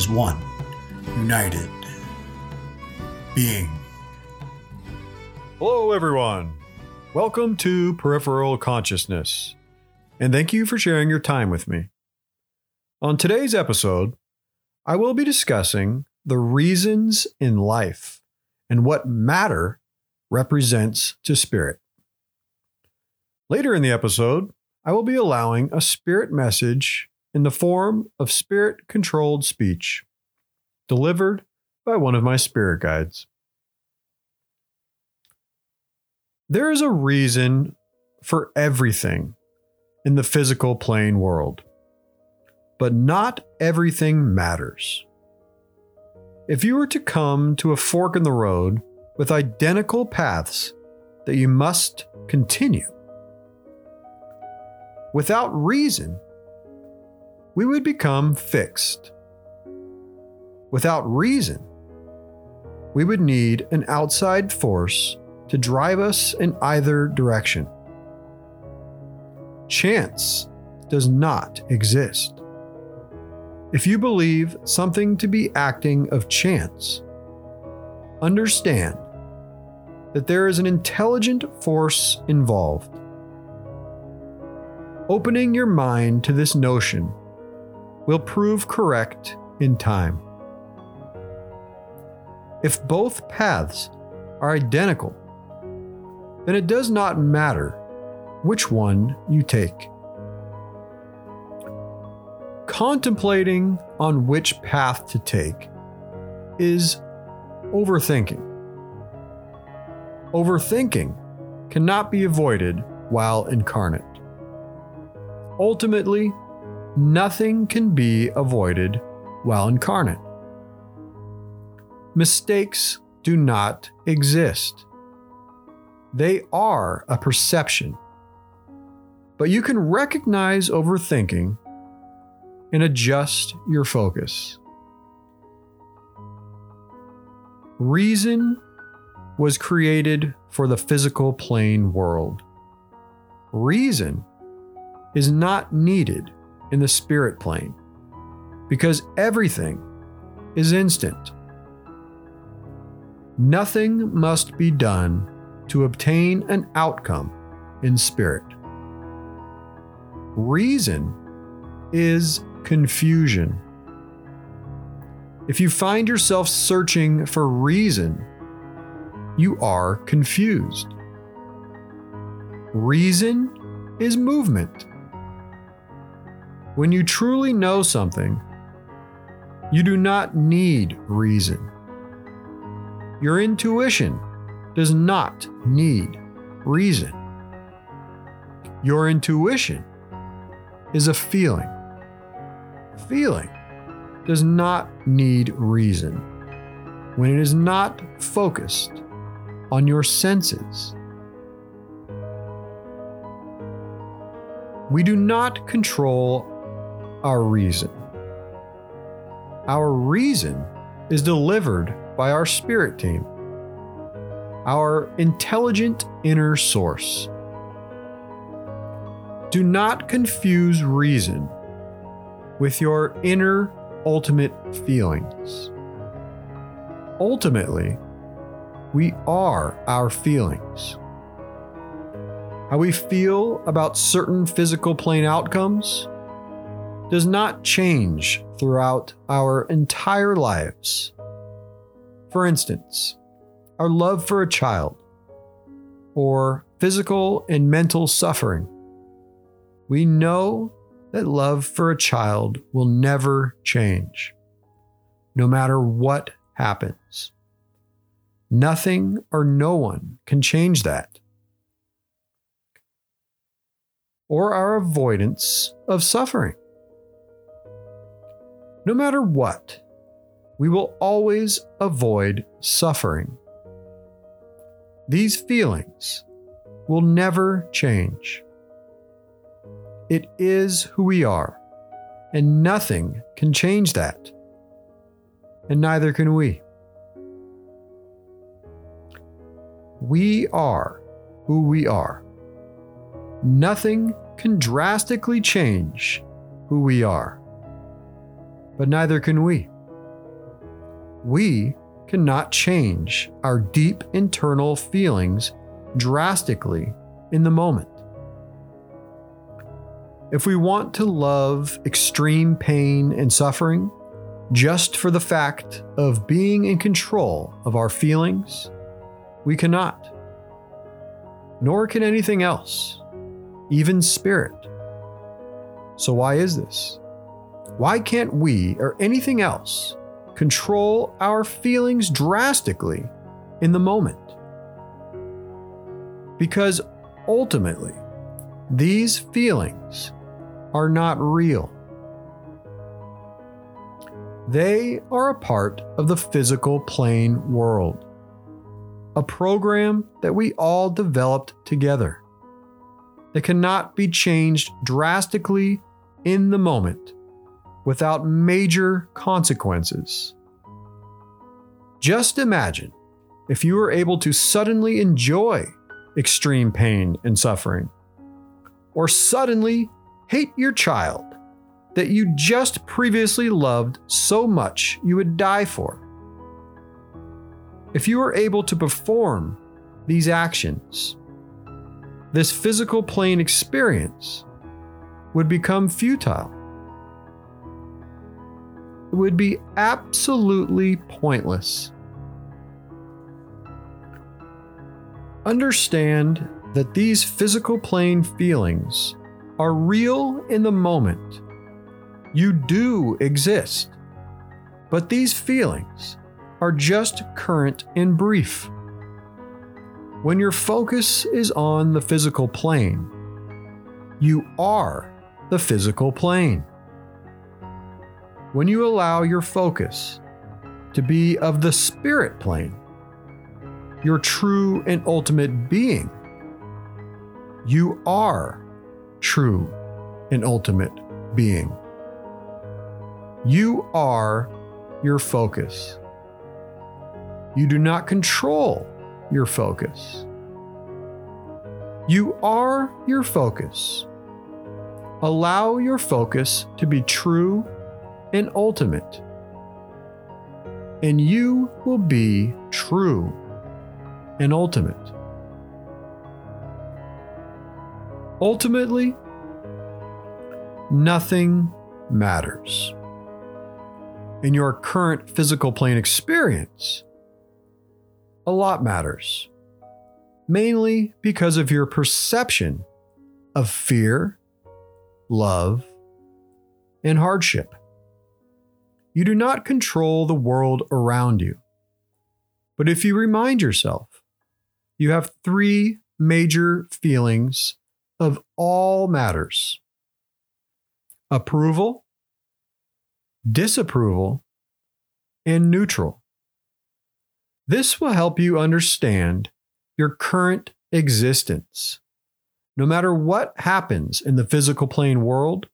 as one, united being. Hello, everyone. Welcome to Peripheral Consciousness, and thank you for sharing your time with me. On today's episode, I will be discussing the reasons in life and what matter represents to spirit. Later in the episode, I will be allowing a spirit message in the form of spirit controlled speech delivered by one of my spirit guides. There is a reason for everything in the physical plane world, but not everything matters. If you were to come to a fork in the road with identical paths that you must continue, without reason, we would become fixed. Without reason, we would need an outside force to drive us in either direction. Chance does not exist. If you believe something to be acting of chance, understand that there is an intelligent force involved. Opening your mind to this notion will prove correct in time. If both paths are identical, then it does not matter which one you take. Contemplating on which path to take is overthinking. Overthinking cannot be avoided while incarnate. Ultimately, nothing can be avoided while incarnate. Mistakes do not exist. They are a perception. But you can recognize overthinking and adjust your focus. Reason was created for the physical plane world. Reason is not needed in the spirit plane because everything is instant. Nothing must be done to obtain an outcome in spirit. Reason is confusion. If you find yourself searching for reason, you are confused. Reason is movement. When you truly know something, you do not need reason. Your intuition does not need reason. Your intuition is a feeling. Feeling does not need reason when it is not focused on your senses. We do not control our reason. Our reason is delivered by our spirit team, our intelligent inner source. Do not confuse reason with your inner ultimate feelings. Ultimately, we are our feelings. How we feel about certain physical plane outcomes does not change throughout our entire lives. For instance, our love for a child, or physical and mental suffering. We know that love for a child will never change, no matter what happens. Nothing or no one can change that. Or our avoidance of suffering. No matter what, we will always avoid suffering. These feelings will never change. It is who we are, and nothing can change that. And neither can we. We are who we are, nothing can drastically change who we are. But neither can we. We cannot change our deep internal feelings drastically in the moment. If we want to love extreme pain and suffering just for the fact of being in control of our feelings, we cannot. Nor can anything else, even spirit. So, why is this? Why can't we or anything else control our feelings drastically in the moment. Because ultimately, these feelings are not real. They are a part of the physical plane world, a program that we all developed together that cannot be changed drastically in the moment without major consequences. Just imagine if you were able to suddenly enjoy extreme pain and suffering, or suddenly hate your child that you just previously loved so much you would die for. If you were able to perform these actions, this physical plane experience would become futile would be absolutely pointless. Understand that these physical plane feelings are real in the moment. You do exist. But these feelings are just current and brief. When your focus is on the physical plane, you are the physical plane when you allow your focus to be of the spirit plane, your true and ultimate being, you are true and ultimate being. You are your focus. You do not control your focus. You are your focus. Allow your focus to be true and ultimate. And you will be true and ultimate. Ultimately, nothing matters. In your current physical plane experience, a lot matters, mainly because of your perception of fear, love, and hardship. You do not control the world around you. But if you remind yourself, you have three major feelings of all matters approval, disapproval, and neutral. This will help you understand your current existence. No matter what happens in the physical plane world,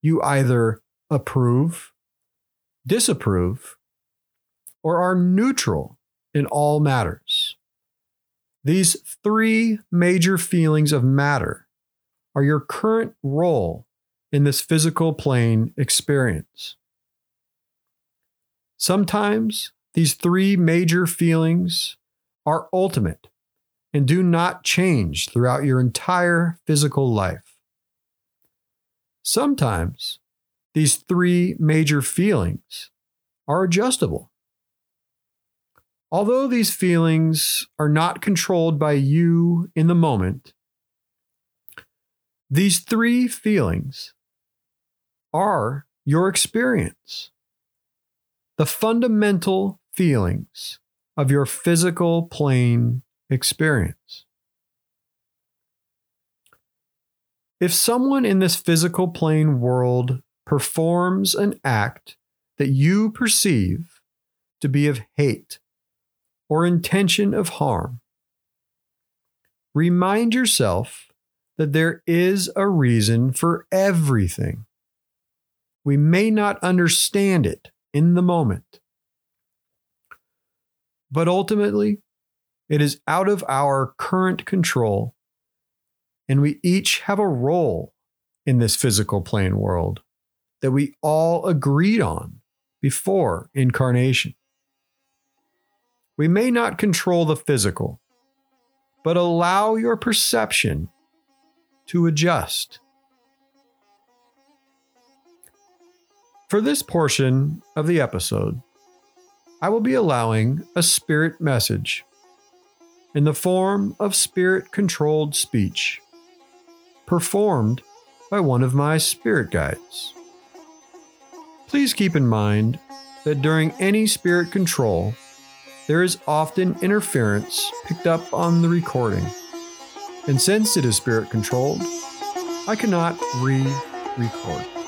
you either approve disapprove, or are neutral in all matters. These three major feelings of matter are your current role in this physical plane experience. Sometimes these three major feelings are ultimate and do not change throughout your entire physical life. Sometimes these three major feelings are adjustable. Although these feelings are not controlled by you in the moment, these three feelings are your experience, the fundamental feelings of your physical plane experience. If someone in this physical plane world performs an act that you perceive to be of hate or intention of harm, remind yourself that there is a reason for everything. We may not understand it in the moment, but ultimately, it is out of our current control And we each have a role in this physical plane world that we all agreed on before incarnation. We may not control the physical, but allow your perception to adjust. For this portion of the episode, I will be allowing a spirit message in the form of spirit controlled speech, performed by one of my spirit guides. Please keep in mind that during any spirit control, there is often interference picked up on the recording. And since it is spirit controlled, I cannot re record.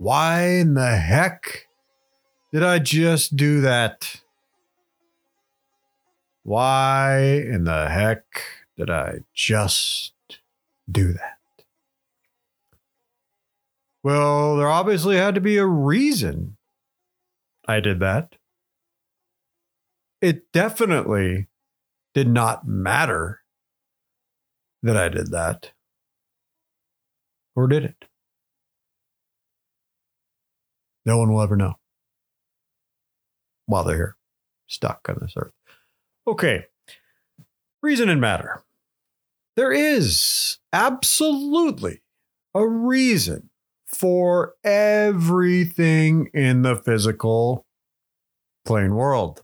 Why in the heck did I just do that? Why in the heck did I just do that? Well, there obviously had to be a reason I did that. It definitely did not matter that I did that. Or did it? No one will ever know while they're here, stuck on this earth. Okay. Reason and matter. There is absolutely a reason for everything in the physical plane world.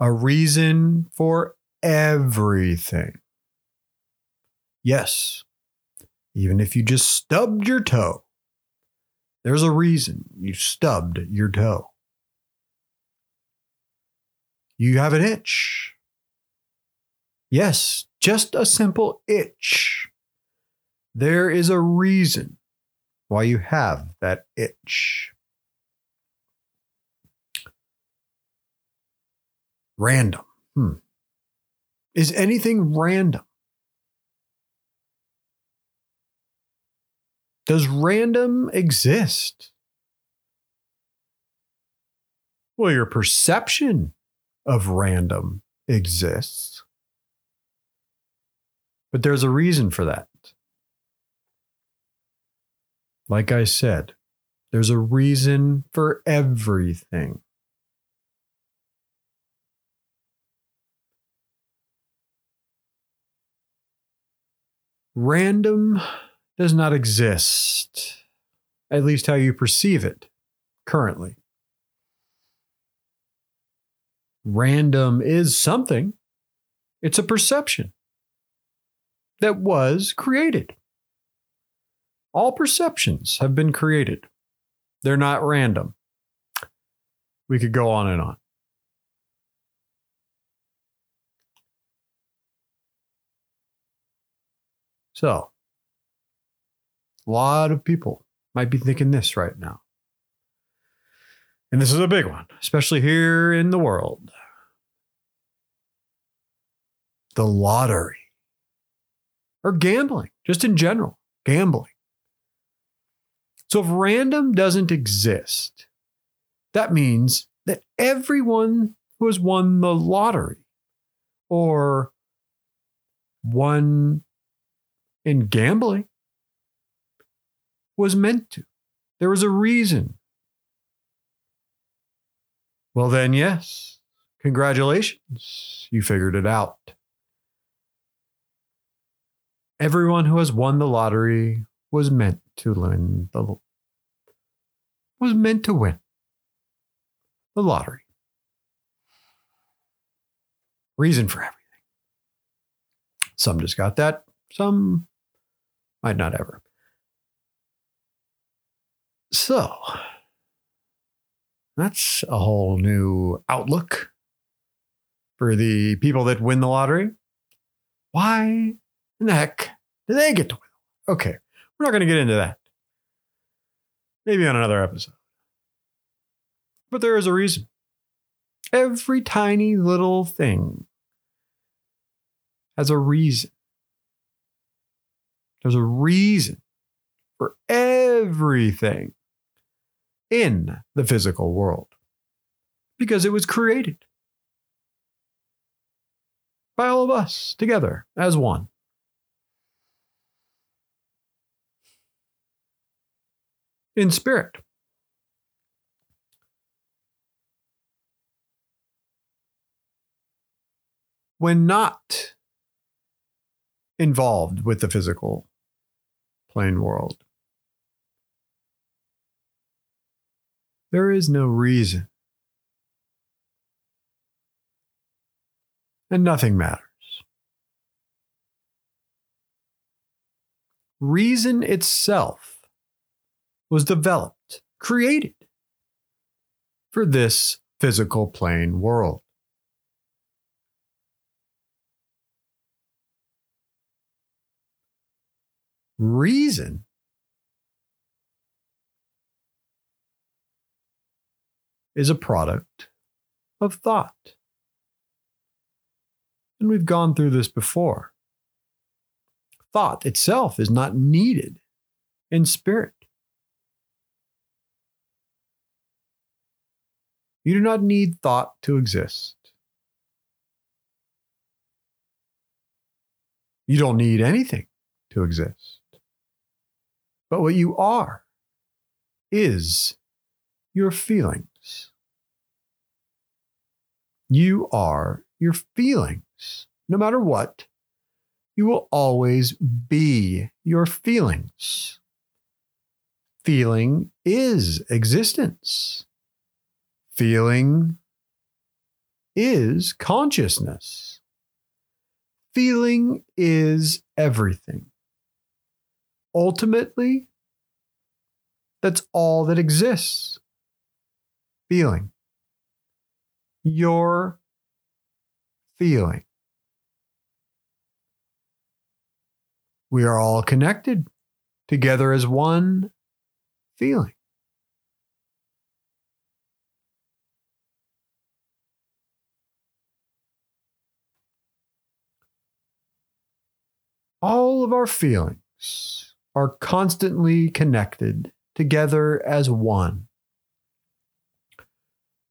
A reason for everything. Yes, even if you just stubbed your toe, there's a reason you stubbed your toe. You have an itch. Yes, just a simple itch. There is a reason why you have that itch. Random. Hmm. Is anything random? Does random exist? Well, your perception of random exists. But there's a reason for that. Like I said, there's a reason for everything. Random does not exist, at least how you perceive it currently. Random is something, it's a perception that was created. All perceptions have been created, they're not random. We could go on and on. So, a lot of people might be thinking this right now. And this is a big one, especially here in the world. The lottery or gambling, just in general, gambling. So if random doesn't exist, that means that everyone who has won the lottery or won in gambling was meant to. There was a reason. Well, then, yes, congratulations. You figured it out. Everyone who has won the lottery was meant to win the was meant to win the lottery. Reason for everything. Some just got that, some might not ever. So, that's a whole new outlook for the people that win the lottery. Why in the heck do they get to win? Okay, we're not going to get into that. Maybe on another episode. But there is a reason. Every tiny little thing has a reason. There's a reason for everything in the physical world because it was created by all of us together as one. In spirit. When not involved with the physical plane world, There is no reason. And nothing matters. Reason itself was developed, created for this physical plane world. Reason is a product of thought. And we've gone through this before. Thought itself is not needed in spirit. You do not need thought to exist. You don't need anything to exist. But what you are is your feeling. You are your feelings. No matter what, you will always be your feelings. Feeling is existence. Feeling is consciousness. Feeling is everything. Ultimately, that's all that exists. Feeling your feeling. We are all connected together as one feeling. All of our feelings are constantly connected together as one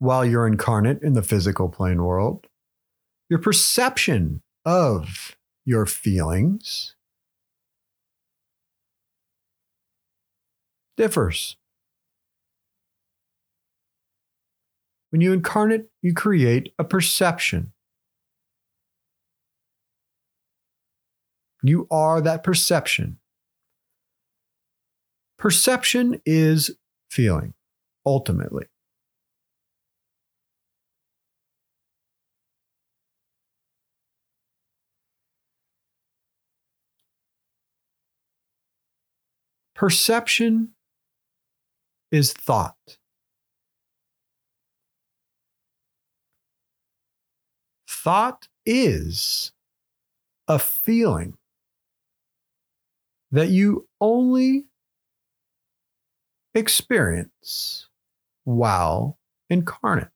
while you're incarnate in the physical plane world, your perception of your feelings differs. When you incarnate, you create a perception. You are that perception. Perception is feeling, ultimately. Perception is thought. Thought is a feeling that you only experience while incarnate.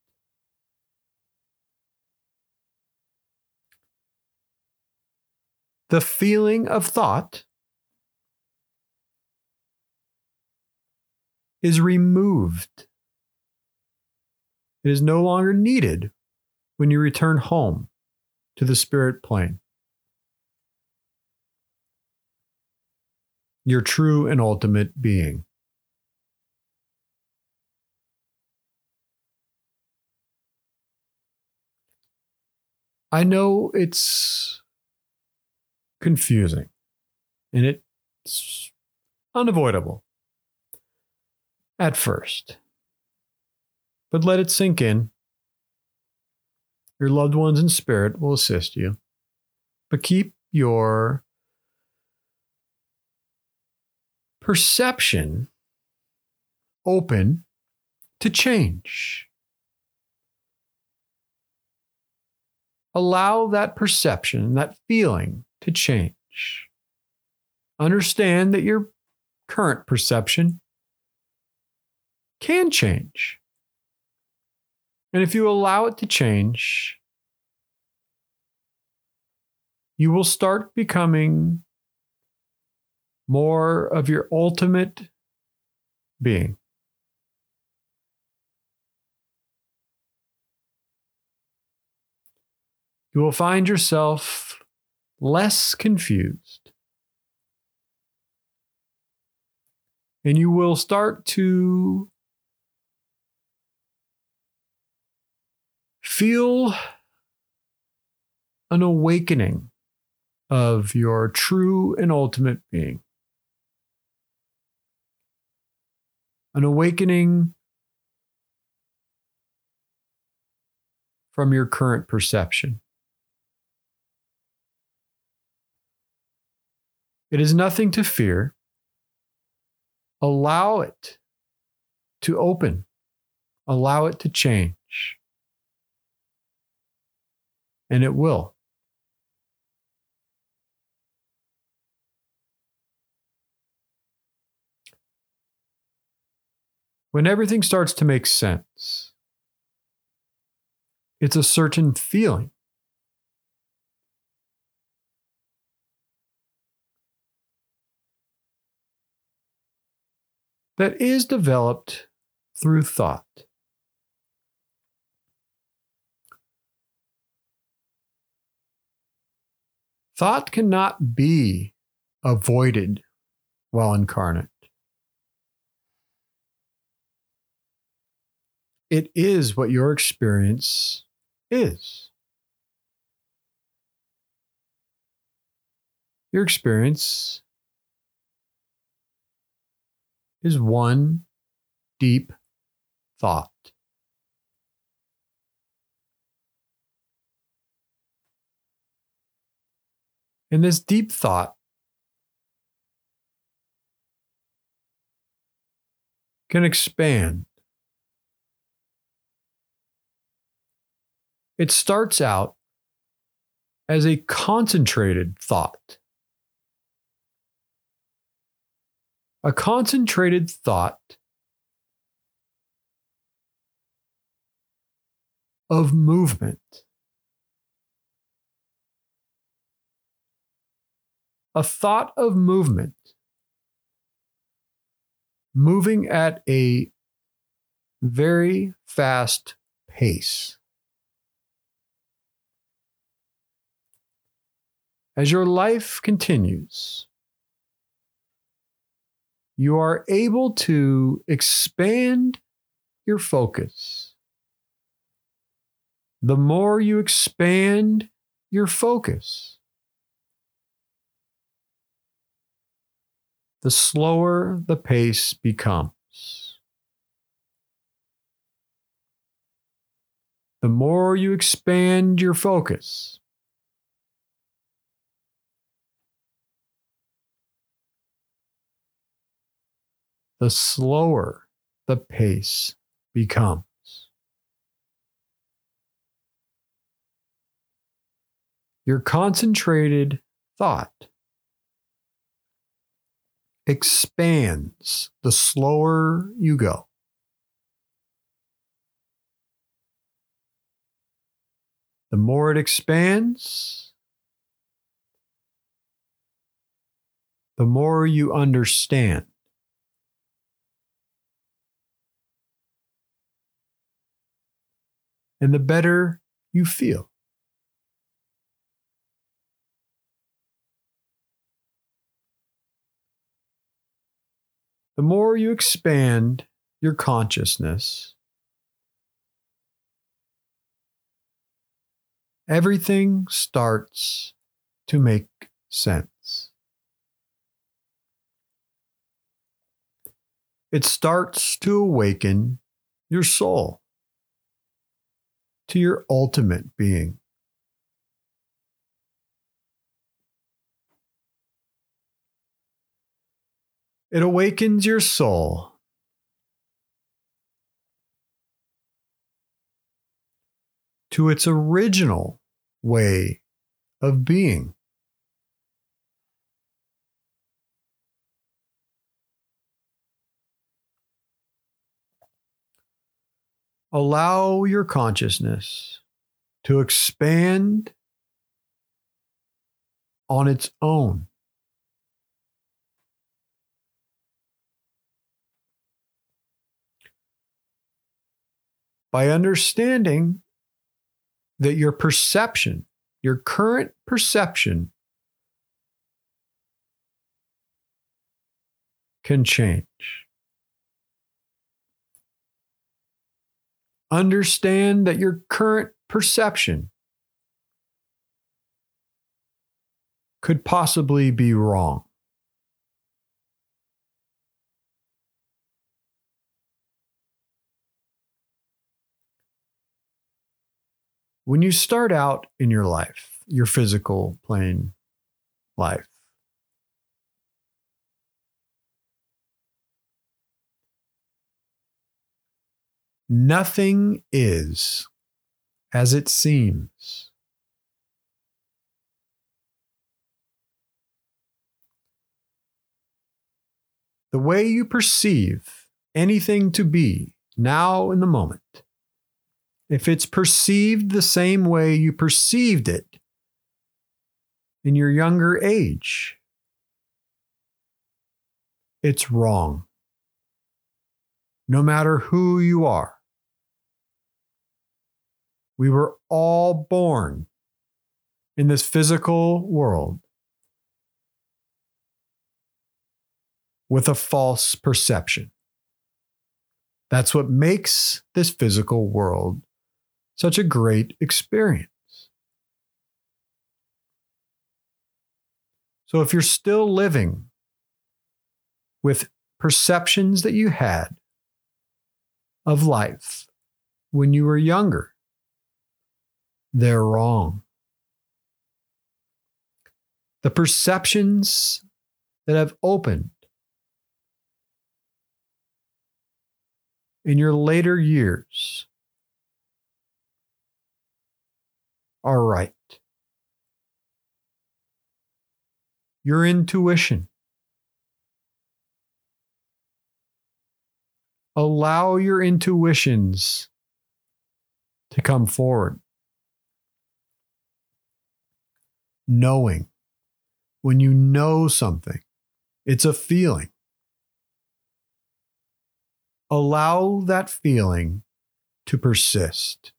The feeling of thought is removed. It is no longer needed when you return home to the spirit plane. your true and ultimate being. I know it's confusing and it's unavoidable at first, but let it sink in. Your loved ones in spirit will assist you, but keep your perception open to change. Allow that perception, that feeling to change. Understand that your current perception can change. And if you allow it to change, you will start becoming more of your ultimate being. You will find yourself less confused. And you will start to feel an awakening of your true and ultimate being. An awakening from your current perception. It is nothing to fear. Allow it to open, allow it to change. And it will. When everything starts to make sense, it's a certain feeling. That is developed through thought. Thought cannot be avoided while incarnate. It is what your experience is. Your experience is one deep thought. And this deep thought can expand It starts out as a concentrated thought. A concentrated thought of movement. A thought of movement, moving at a very fast pace. as your life continues, you are able to expand your focus. The more you expand your focus, the slower the pace becomes. The more you expand your focus, the slower the pace becomes. Your concentrated thought expands the slower you go. The more it expands, the more you understand. and the better you feel. The more you expand your consciousness, everything starts to make sense. It starts to awaken your soul to your ultimate being. It awakens your soul to its original way of being. Allow your consciousness to expand on its own. By understanding that your perception, your current perception, can change. Understand that your current perception could possibly be wrong. When you start out in your life, your physical plane life, nothing is as it seems. The way you perceive anything to be now in the moment if it's perceived the same way you perceived it in your younger age, it's wrong. No matter who you are. We were all born in this physical world with a false perception. That's what makes this physical world such a great experience. So if you're still living with perceptions that you had of life when you were younger, they're wrong. The perceptions that have opened in your later years are right. Your intuition. Allow your intuitions to come forward. Knowing. When you know something, it's a feeling. Allow that feeling to persist.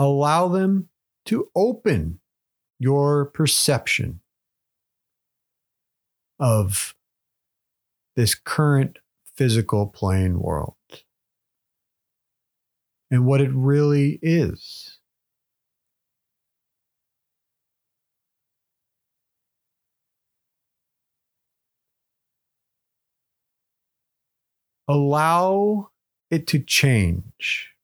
Allow them to open your perception of this current physical plane world and what it really is. Allow it to change.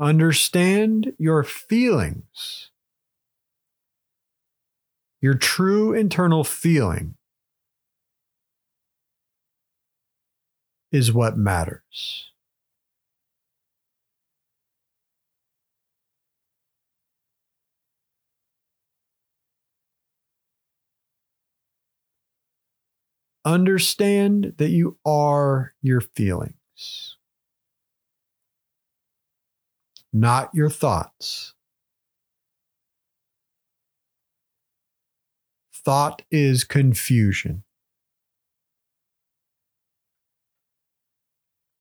Understand your feelings. Your true internal feeling is what matters. Understand that you are your feelings not your thoughts. Thought is confusion.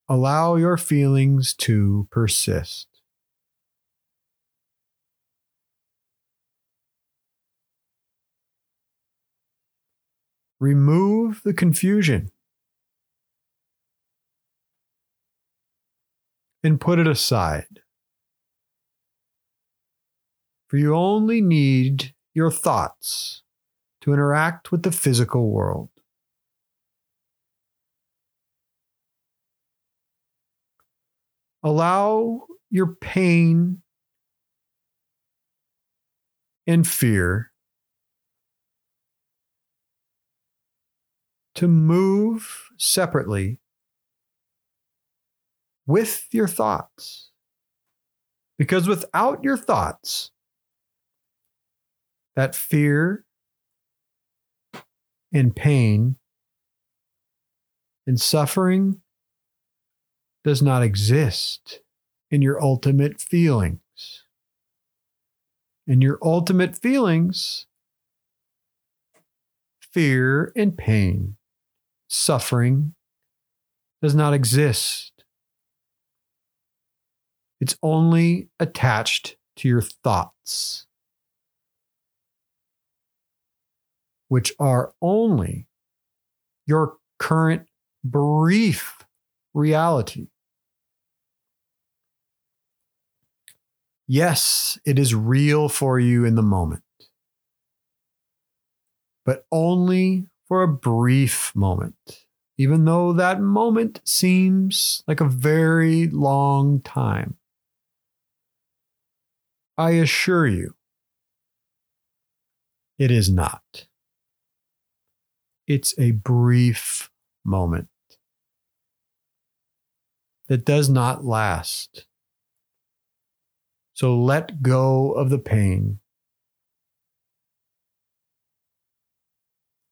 allow your feelings to persist. Remove the confusion and put it aside. For you only need your thoughts to interact with the physical world. Allow your pain and fear to move separately with your thoughts. Because without your thoughts, that fear and pain and suffering does not exist in your ultimate feelings. In your ultimate feelings, fear and pain, suffering does not exist. It's only attached to your thoughts, which are only your current brief reality. Yes, it is real for you in the moment, but only for a brief moment, even though that moment seems like a very long time. I assure you, it is not. It's a brief moment that does not last. So let go of the pain.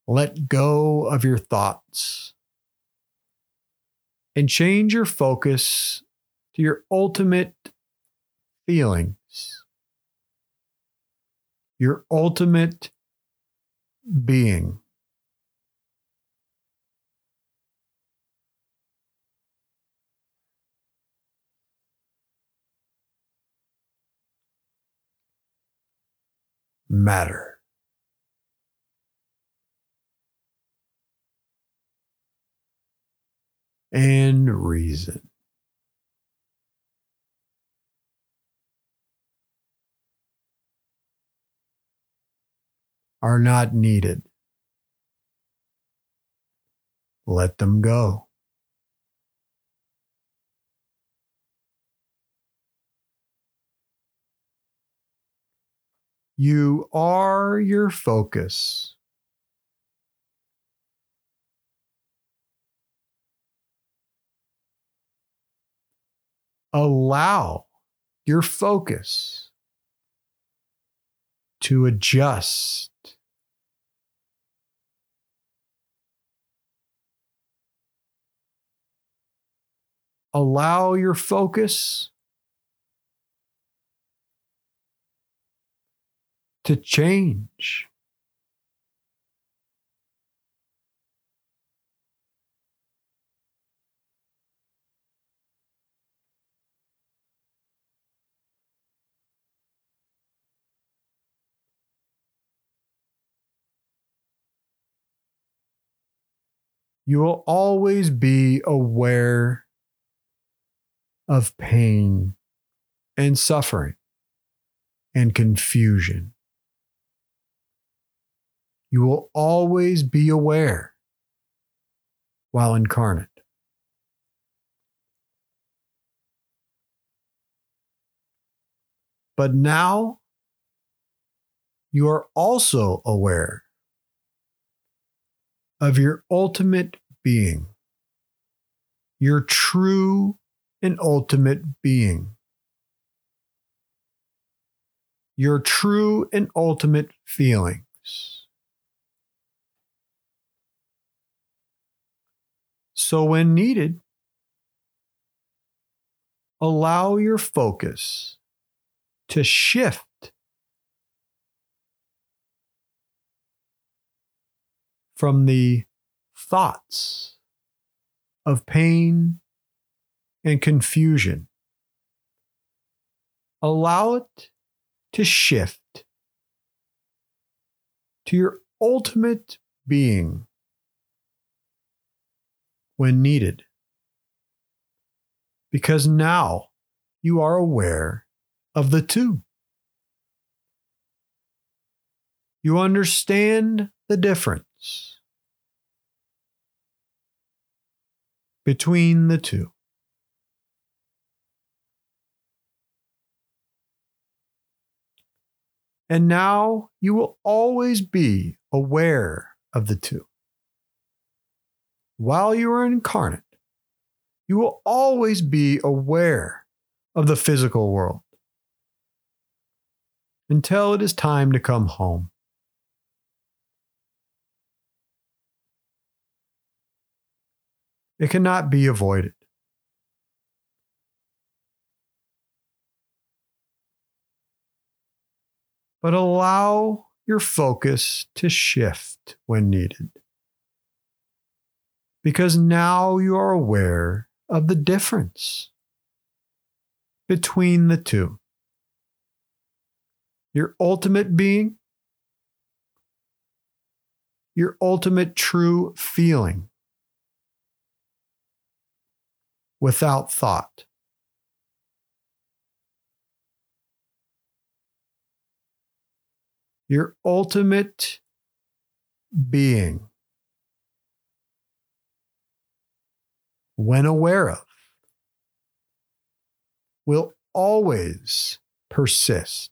Let go of your thoughts and change your focus to your ultimate feelings, your ultimate being. Matter. And reason. Are not needed. Let them go. You are your focus. Allow your focus to adjust. Allow your focus to change. You will always be aware of pain and suffering and confusion you will always be aware while incarnate. But now you are also aware of your ultimate being, your true and ultimate being, your true and ultimate feelings. So, when needed, allow your focus to shift from the thoughts of pain and confusion. Allow it to shift to your ultimate being when needed. Because now you are aware of the two. You understand the difference between the two. And now you will always be aware of the two. While you are incarnate, you will always be aware of the physical world until it is time to come home. It cannot be avoided. But allow your focus to shift when needed. Because now you are aware of the difference between the two. Your ultimate being, your ultimate true feeling without thought. Your ultimate being, when aware of, will always persist,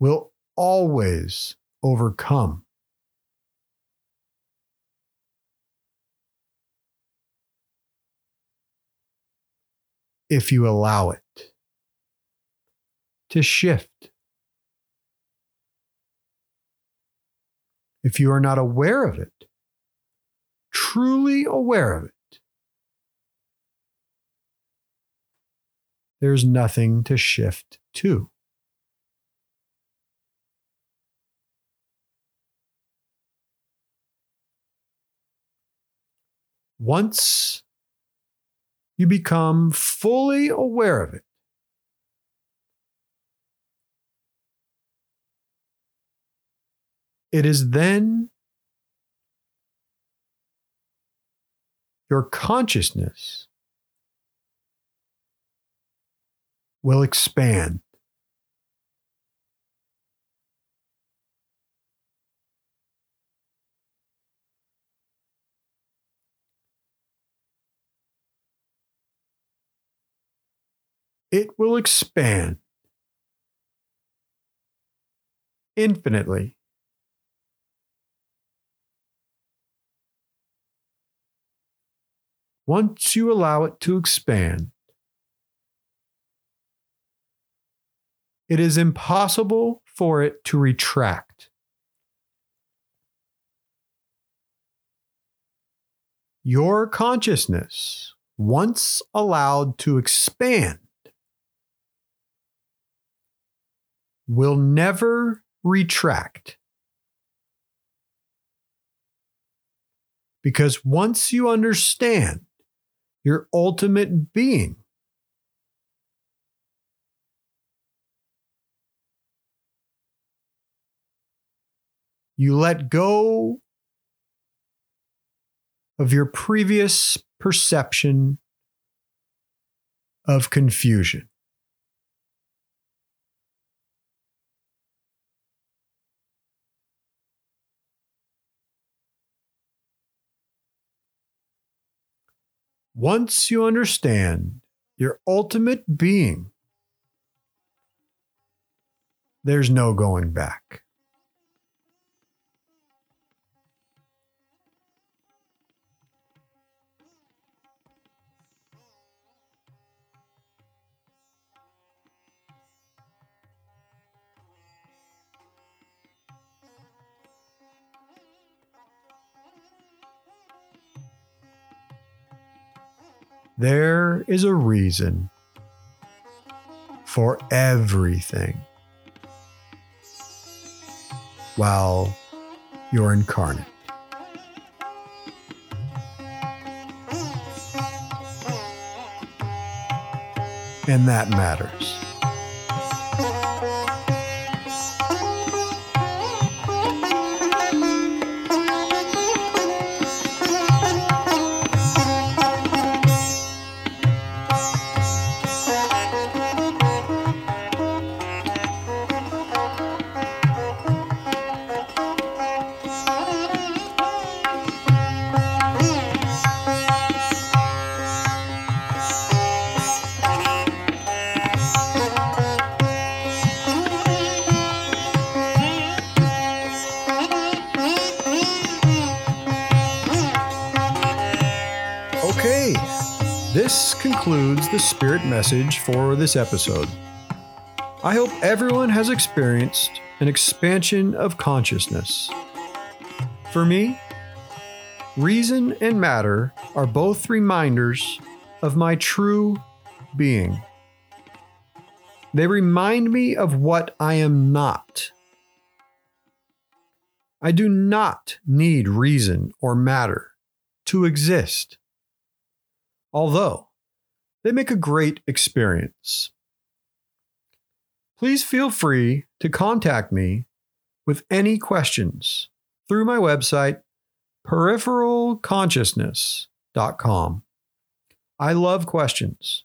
will always overcome. if you allow it to shift. If you are not aware of it, truly aware of it, there's nothing to shift to. Once you become fully aware of it. It is then your consciousness will expand. it will expand infinitely. Once you allow it to expand, it is impossible for it to retract. Your consciousness, once allowed to expand, will never retract. Because once you understand your ultimate being, you let go of your previous perception of confusion. Once you understand your ultimate being, there's no going back. There is a reason for everything while you're incarnate. And that matters. Spirit message for this episode. I hope everyone has experienced an expansion of consciousness. For me, reason and matter are both reminders of my true being. They remind me of what I am not. I do not need reason or matter to exist although they make a great experience. Please feel free to contact me with any questions through my website, peripheralconsciousness.com. I love questions.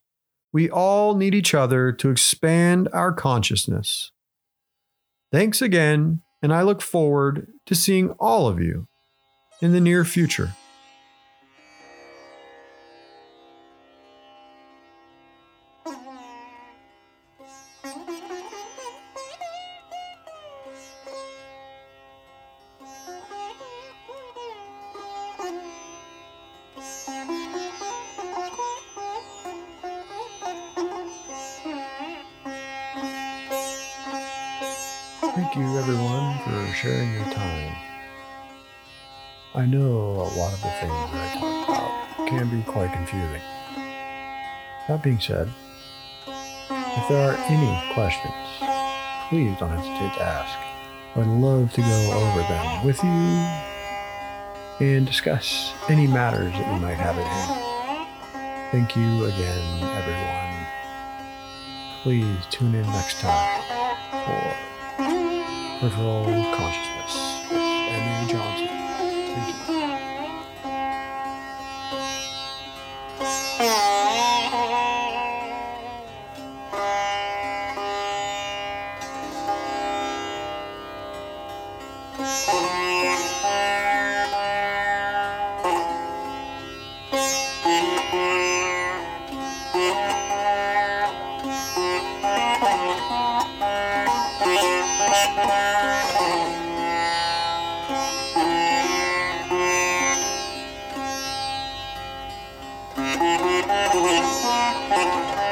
We all need each other to expand our consciousness. Thanks again, and I look forward to seeing all of you in the near future. Thank you, everyone, for sharing your time. I know a lot of the things that I talk about can be quite confusing. That being said, if there are any questions, please don't hesitate to ask. I'd love to go over them with you and discuss any matters that you might have at hand. Thank you again, everyone. Please tune in next time for peripheral consciousness, And Mary Johnson. Thank you.